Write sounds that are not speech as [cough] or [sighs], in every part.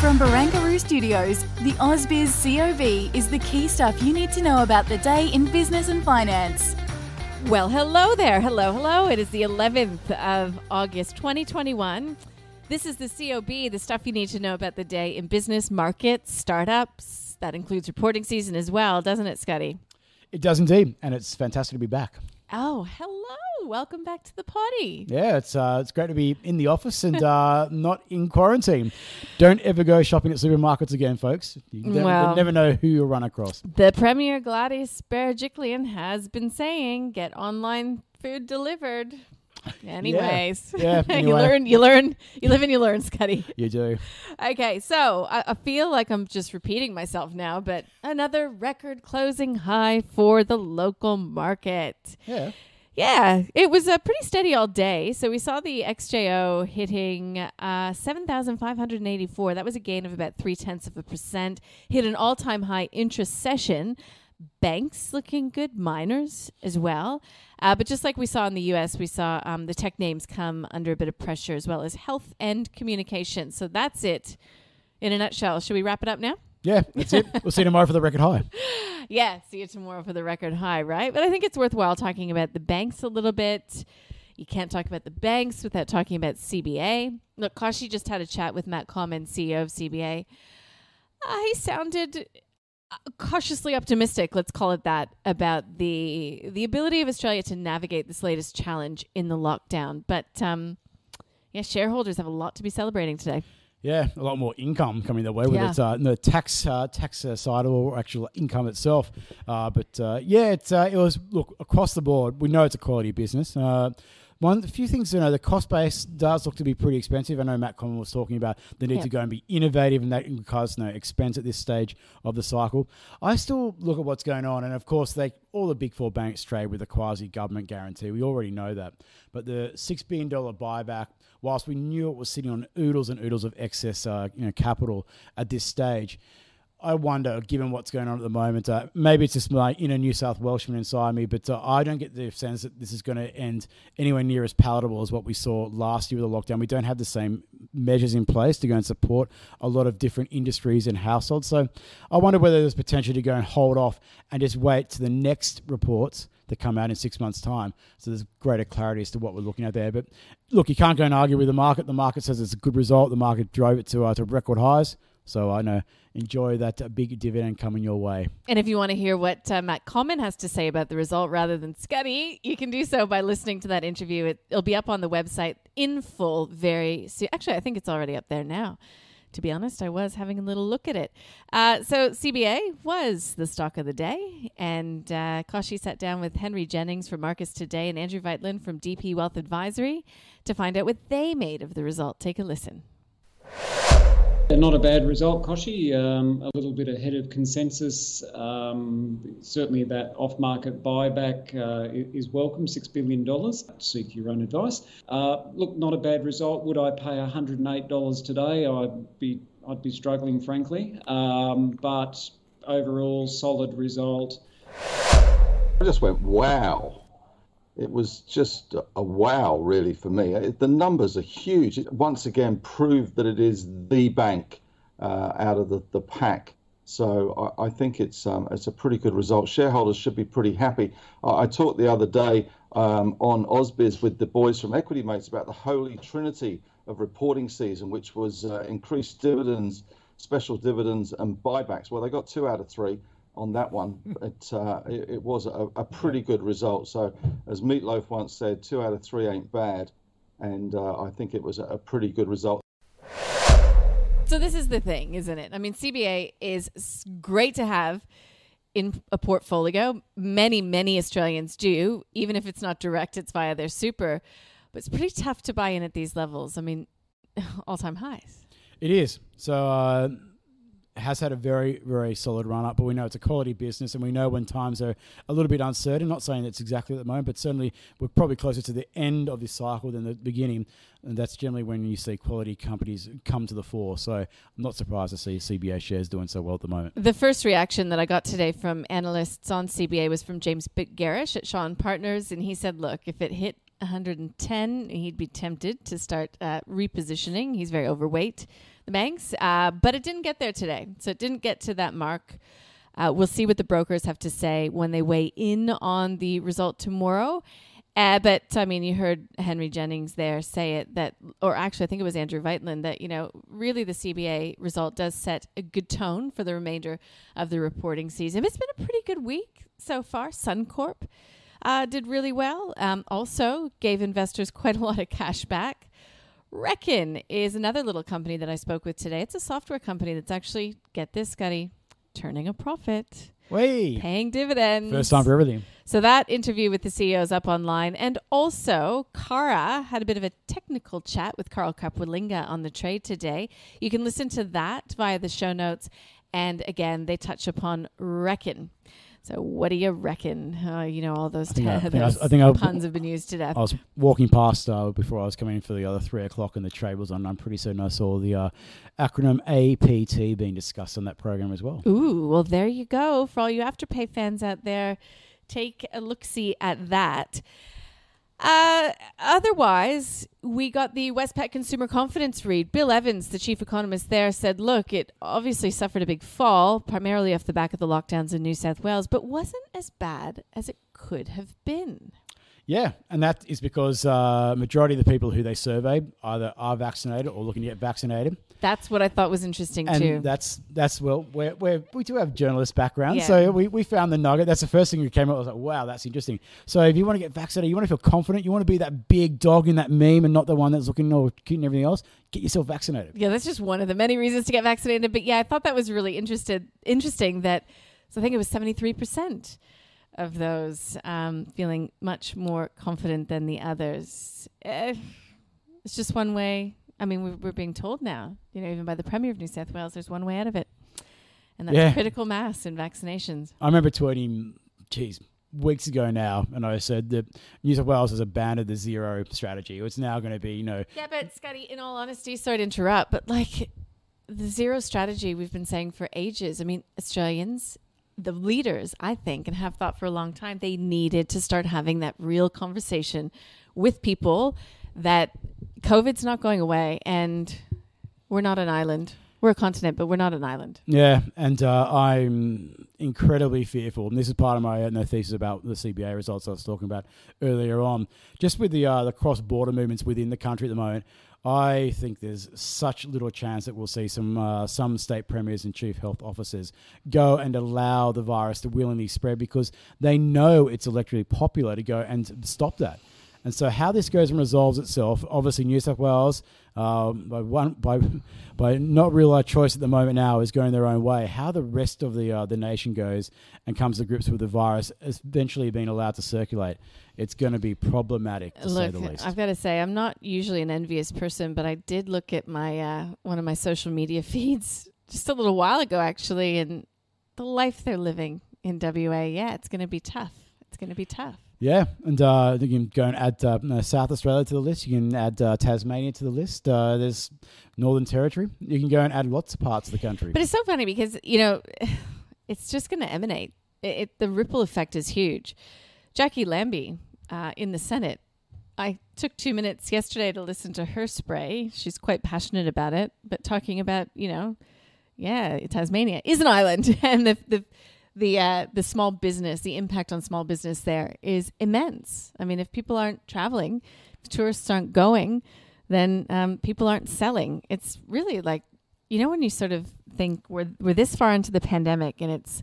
From Barangaroo Studios, the AusBiz COB is the key stuff you need to know about the day in business and finance. Well, hello there. Hello, hello. It is the 11th of August 2021. This is the COB, the stuff you need to know about the day in business, markets, startups. That includes reporting season as well, doesn't it, Scotty? It does indeed, and it's fantastic to be back. Oh, hello. Welcome back to the potty. Yeah, it's uh, it's great to be in the office and uh, [laughs] not in quarantine. Don't ever go shopping at supermarkets again, folks. You never, Well- never know who you'll run across. The Premier Gladys Berejiklian has been saying get online food delivered. [laughs] Anyways, Yeah, [laughs] you anyway. learn, you learn, you live and you learn, Scotty. You do. Okay, so I, I feel like I'm just repeating myself now, but another record closing high for the local market. Yeah. Yeah, it was a pretty steady all day. So we saw the XJO hitting uh, 7,584. That was a gain of about three tenths of a percent. Hit an all time high interest session. Banks looking good, miners as well. Uh, but just like we saw in the US, we saw um, the tech names come under a bit of pressure as well as health and communication. So that's it in a nutshell. Should we wrap it up now? Yeah, that's it. we'll see you tomorrow for the record high. [laughs] Yeah, see you tomorrow for the record high, right? But I think it's worthwhile talking about the banks a little bit. You can't talk about the banks without talking about CBA. Look, Kashi just had a chat with Matt Comyn, CEO of CBA. Uh, he sounded cautiously optimistic, let's call it that, about the the ability of Australia to navigate this latest challenge in the lockdown. But um, yeah, shareholders have a lot to be celebrating today. Yeah, a lot more income coming their way with Yeah. it. Uh, the tax uh, tax uh, side or actual income itself. Uh, but uh, yeah, it's, uh, it was look across the board. We know it's a quality business. One, a few things you know, the cost base does look to be pretty expensive. I know Matt Comyn was talking about the need Yeah. to go and be innovative, and that requires no expense at this stage of the cycle. I still look at what's going on, and of course, they all the big four banks trade with a quasi government guarantee. We already know that, but the six billion dollar buyback, whilst we knew it was sitting on oodles and oodles of excess, uh, you know, capital at this stage. I wonder, given what's going on at the moment, uh, maybe it's just my inner New South Welshman inside me, but uh, I don't get the sense that this is going to end anywhere near as palatable as what we saw last year with the lockdown. We don't have the same measures in place to go and support a lot of different industries and households. So I wonder whether there's potential to go and hold off and just wait to the next reports that come out in six months' time. So there's greater clarity as to what we're looking at there. But look, you can't go and argue with the market. The market says it's a good result. The market drove it to, uh, to record highs. So I know enjoy that big dividend coming your way. And if you want to hear what uh, Matt Comyn has to say about the result rather than Scuddy, you can do so by listening to that interview. It, it'll be up on the website in full very soon. Actually, I think it's already up there now. To be honest, I was having a little look at it. Uh, so CBA was the stock of the day, and uh, Kashi sat down with Henry Jennings from Marcus Today and Andrew Wielandt from DP Wealth Advisory to find out what they made of the result. Take a listen. Not a bad result, Koshi. Um, a little bit ahead of consensus. Um, certainly, that off-market buyback uh, is welcome. Six billion dollars. Seek your own advice. Uh, look, not a bad result. Would I pay one hundred and eight dollars today? I'd be I'd be struggling, frankly. Um, but overall, solid result. I just went, wow. It was just a wow, really, for me. The numbers are huge. It once again proved that it is the bank uh, out of the, the pack. So I, I think it's um, it's a pretty good result. Shareholders should be pretty happy. I, I talked the other day um, on Ausbiz with the boys from Equity Mates about the holy trinity of reporting season, which was uh, increased dividends, special dividends, and buybacks. Well, they got two out of three on that one. It, uh, it, it was a, a pretty good result. So, as Meatloaf once said, two out of three ain't bad. And uh, I think it was a, a pretty good result. So this is the thing, isn't it? I mean, CBA is great to have. in a portfolio. Many, many Australians do, even if it's not direct, it's via their super. But it's pretty tough to buy in at these levels. I mean, [laughs] all time highs. It is. So uh, has had a very, very solid run up, but we know it's a quality business and we know when times are a little bit uncertain. Not saying it's exactly at the moment, but certainly we're probably closer to the end of this cycle than the beginning. And that's generally when you see quality companies come to the fore. So I'm not surprised to see CBA shares doing so well at the moment. The first reaction that I got today from analysts on CBA was from James Gerrish at and Partners. And he said, look, if it hit 110, he'd be tempted to start uh, repositioning. He's very overweight the banks, uh, but it didn't get there today. So it didn't get to that mark. Uh, we'll see what the brokers have to say when they weigh in on the result tomorrow. Uh, but I mean, you heard Henry Jennings there say it that, or actually, I think it was Andrew Wielandt that you know really the CBA result does set a good tone for the remainder of the reporting season. It's been a pretty good week so far. Suncorp uh, did really well. Um, also, gave investors quite a lot of cash back. Reckon is another little company that I spoke with today. It's a software company that's actually, get this, Scotty, turning a profit. Wait. Paying dividends. First time for everything. So that interview with the CEO is up online. And also, Cara had a bit of a technical chat with Carl Capolingua on the trade today. You can listen to that via the show notes. And again, they touch upon Reckon. So what do you reckon? Uh, you know, all those, I think, I, I, those I, think I, puns have been used to death. I was walking past uh, before I was coming in for the other three o'clock and the trade was on. I'm pretty certain I saw the uh, acronym APT being discussed on that program as well. Ooh, well, there you go. For all you Afterpay fans out there, take a look-see at that. Uh, otherwise, we got the Westpac Consumer Confidence read. Bill Evans, the chief economist there, said, look, it obviously suffered a big fall, primarily off the back of the lockdowns in New South Wales, but wasn't as bad as it could have been. Yeah, and that is because uh, majority of the people who they surveyed either are vaccinated or looking to get vaccinated. That's what I thought was interesting and too. That's that's well, we're, we're, we do have journalist background, Yeah. so we, we found the nugget. That's the first thing that came up. I was like, wow, that's interesting. So if you want to get vaccinated, you want to feel confident, you want to be that big dog in that meme, and not the one that's looking all cute and everything else. Get yourself vaccinated. Yeah, that's just one of the many reasons to get vaccinated. But yeah, I thought that was really interested, interesting that, so I think it was 73% of those um, feeling much more confident than the others. Eh, it's just one way. I mean, we're, we're being told now, you know, even by the Premier of New South Wales, there's one way out of it. And that's Yeah. critical mass in vaccinations. I remember tweeting, geez, weeks ago now, and I said that New South Wales has abandoned the zero strategy. It's now going to be, you know, Yeah, but Scotty, in all honesty, sorry to interrupt, but like the zero strategy we've been saying for ages. I mean, Australians, the leaders, I think, and have thought for a long time, they needed to start having that real conversation with people that COVID's not going away and we're not an island. We're a continent, but we're not an island. Yeah, and uh, I'm incredibly fearful, and this is part of my uh, thesis about the CBA results I was talking about earlier on. Just with the uh, the cross border movements within the country at the moment, I think there's such little chance that we'll see some uh, some state premiers and chief health officers go and allow the virus to willingly spread because they know it's electorally popular to go and stop that. And so, how this goes and resolves itself, obviously, New South Wales, um, by one by by not real uh, choice at the moment now, is going their own way. How the rest of the uh, the nation goes and comes to grips with the virus, eventually being allowed to circulate, it's going to be problematic to say Look, the least. I've got to say, I'm not usually an envious person, but I did look at my uh, one of my social media [laughs] feeds just a little while ago, actually, and the life they're living in WA. Yeah, it's going to be tough. It's going to be tough. Yeah, and uh, you can go and add uh, South Australia to the list. You can add uh, Tasmania to the list. Uh, there's Northern Territory. You can go and add lots of parts of the country. But it's so funny because you know, [sighs] it's just going to emanate. It, it, the ripple effect is huge. Jacqui Lambie uh, in the Senate. I took two minutes yesterday to listen to her spray. She's quite passionate about it, but talking about you know, yeah, Tasmania is an island, [laughs] and the the the uh, the small business, the impact on small business there is immense. I mean, if people aren't traveling, if tourists aren't going, then um, people aren't selling. It's really like, you know, when you sort of think we're we're this far into the pandemic and it's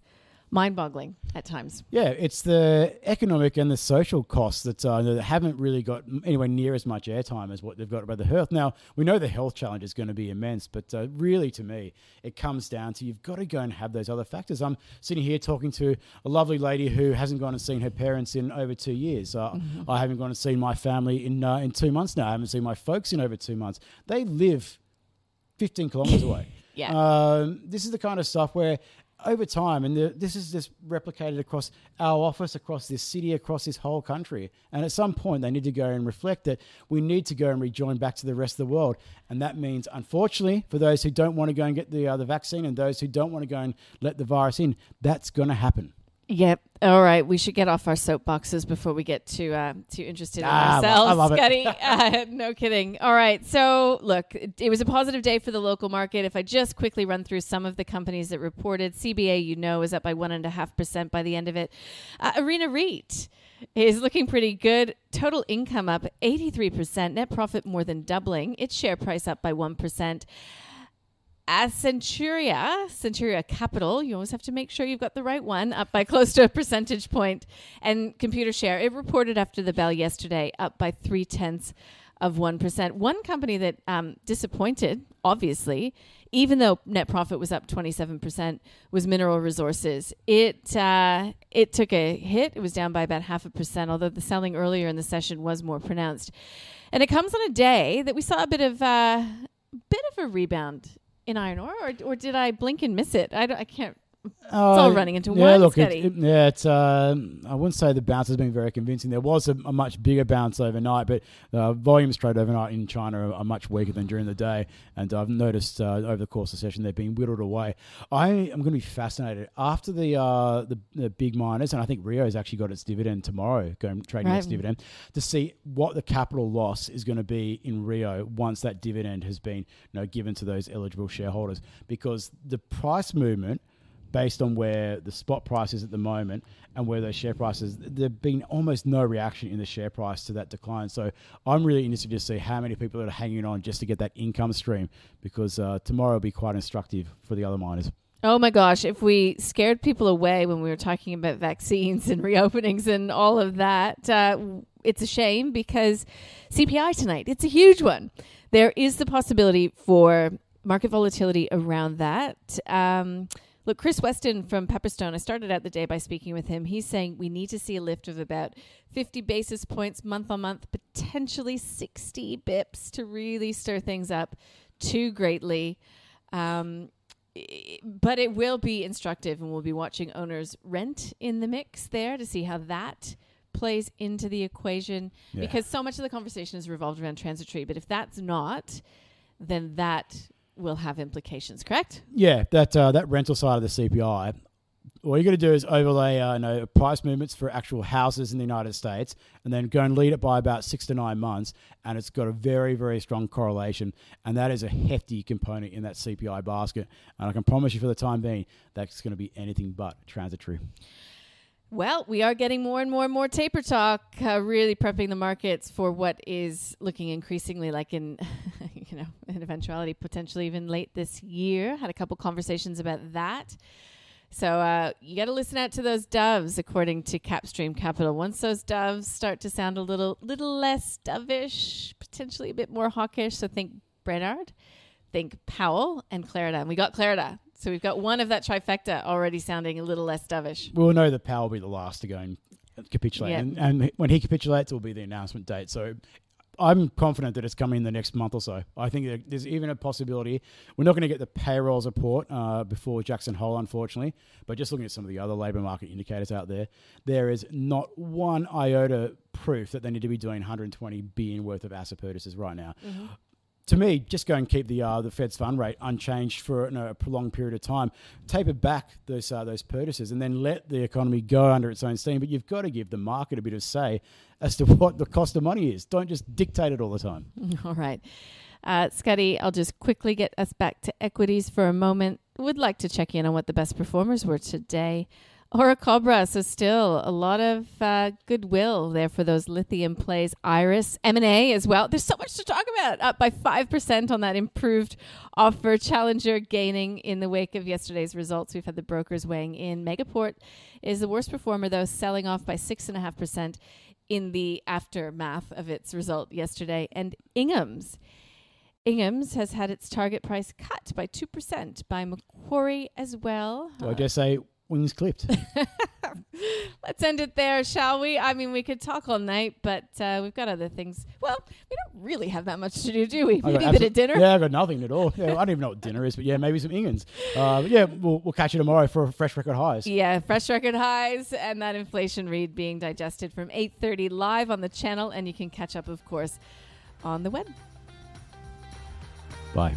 mind-boggling at times. Yeah, it's the economic and the social costs that, uh, that haven't really got anywhere near as much airtime as what they've got about the health. Now, we know the health challenge is going to be immense, but uh, really to me, it comes down to you've got to go and have those other factors. I'm sitting here talking to a lovely lady who hasn't gone and seen her parents in over two years. Uh, mm-hmm. I haven't gone and seen my family in, uh, in two months now. I haven't seen my folks in over two months. They live 15 kilometers away. [laughs] Yeah. Um, this is the kind of stuff where over time, and the, this is just replicated across our office, across this city, across this whole country. And at some point, they need to go and reflect that we need to go and rejoin back to the rest of the world. And that means, unfortunately, for those who don't want to go and get the, uh, the vaccine and those who don't want to go and let the virus in, that's going to happen. Yep. All right. We should get off our soapboxes before we get too uh, too interested in Ah, ourselves, I love it. Scotty. [laughs] uh, no kidding. All right. So look, it, it was a positive day for the local market. If I just quickly run through some of the companies that reported, CBA, you know, is up by one and a half percent by the end of it. Uh, Arena REIT is looking pretty good. Total income up 83%, net profit more than doubling, its share price up by 1%. As Centuria, Centuria Capital, you always have to make sure you've got the right one, up by [laughs] close to a percentage point. And Computershare, it reported after the bell yesterday, up by three tenths of 1%. One company that um, disappointed, obviously, even though net profit was up 27%, was Mineral Resources. It, uh, it took a hit. It was down by about half a percent, although the selling earlier in the session was more pronounced. And it comes on a day that we saw a bit of, uh, bit of a rebound in iron ore, or, or did I blink and miss it? I, I can't. It's all running into Uh, yeah, one, look, it, it- yeah, it's. Uh, I wouldn't say the bounce has been very convincing. There was a, a much bigger bounce overnight, but uh, volumes trade overnight in China are, are much weaker than during the day. And I've noticed uh, over the course of the session they've been whittled away. I am going to be fascinated after the, uh, the the big miners, and I think Rio has actually got its dividend tomorrow, going trading its Right. dividend, to see what the capital loss is going to be in Rio once that dividend has been you know given to those eligible shareholders, because the price movement based on where the spot price is at the moment and where those share prices, there's been almost no reaction in the share price to that decline. So I'm really interested to see how many people are hanging on just to get that income stream because uh, tomorrow will be quite instructive for the other miners. Oh my gosh, if we scared people away when we were talking about vaccines [laughs] and reopenings and all of that, uh, it's a shame because CPI tonight, it's a huge one. There is the possibility for market volatility around that. Um, look, Chris Weston from Pepperstone, I started out the day by speaking with him. He's saying we need to see a lift of about 50 basis points month on month, potentially 60 bips to really stir things up too greatly. Um, but it will be instructive, and we'll be watching owners rent in the mix there to see how that plays into the equation Yeah. because so much of the conversation is revolved around transitory. But if that's not, then that will have implications, correct? Yeah, that uh, that rental side of the CPI. All you got to do is overlay, uh, you know, price movements for actual houses in the United States, and then go and lead it by about six to nine months, and it's got a very, very strong correlation, and that is a hefty component in that CPI basket. And I can promise you, for the time being, that's going to be anything but transitory. Well, we are getting more and more and more taper talk, uh, really prepping the markets for what is looking increasingly like in, you know, an eventuality potentially even late this year. Had a couple conversations about that. So uh, you got to listen out to those doves, according to Capstream Capital. Once those doves start to sound a little, little less dovish, potentially a bit more hawkish. So think Brainard, think Powell, and Clarida. And we got Clarida. So we've got one of that trifecta already sounding a little less dovish. We'll know that Powell will be the last to go and capitulate, Yeah. and, and when he capitulates, it will be the announcement date. So. I'm confident that it's coming in the next month or so. I think there's even a possibility we're not going to get the payrolls report uh, before Jackson Hole, unfortunately. But just looking at some of the other labour market indicators out there, there is not one iota proof that they need to be doing 120 billion worth of asset purchases right now. To me, just go and keep the uh, the Fed's fund rate unchanged for you know, a prolonged period of time. Taper back those uh, those purchases, and then let the economy go under its own steam. But you've got to give the market a bit of say as to [laughs] what the cost of money is. Don't just dictate it all the time. [laughs] All right. Uh, Scotty, I'll just quickly get us back to equities for a moment. Would like to check in on what the best performers were today. Orocobre, so still a lot of uh, goodwill there for those lithium plays. Iris, M&A as well. There's so much to talk about. Up by 5% on that improved offer. Challenger gaining in the wake of yesterday's results. We've had the brokers weighing in. Megaport is the worst performer, though, selling off by 6.5% in the aftermath of its result yesterday. And Ingham's. Ingham's has had its target price cut by 2% by Macquarie as well. So I just say wings clipped. [laughs] Let's end it there, shall we? I mean, we could talk all night, but uh, we've got other things. Well, we don't really have that much to do, do we? Maybe a bit of dinner. Yeah, I got nothing at all. Yeah, I don't even know what dinner is, but yeah, maybe some Ingham's. Uh, yeah, we'll, we'll catch you tomorrow for fresh record highs. Yeah, fresh record highs and that inflation read being digested from 8:30 live on the channel and you can catch up of course on the web. Bye.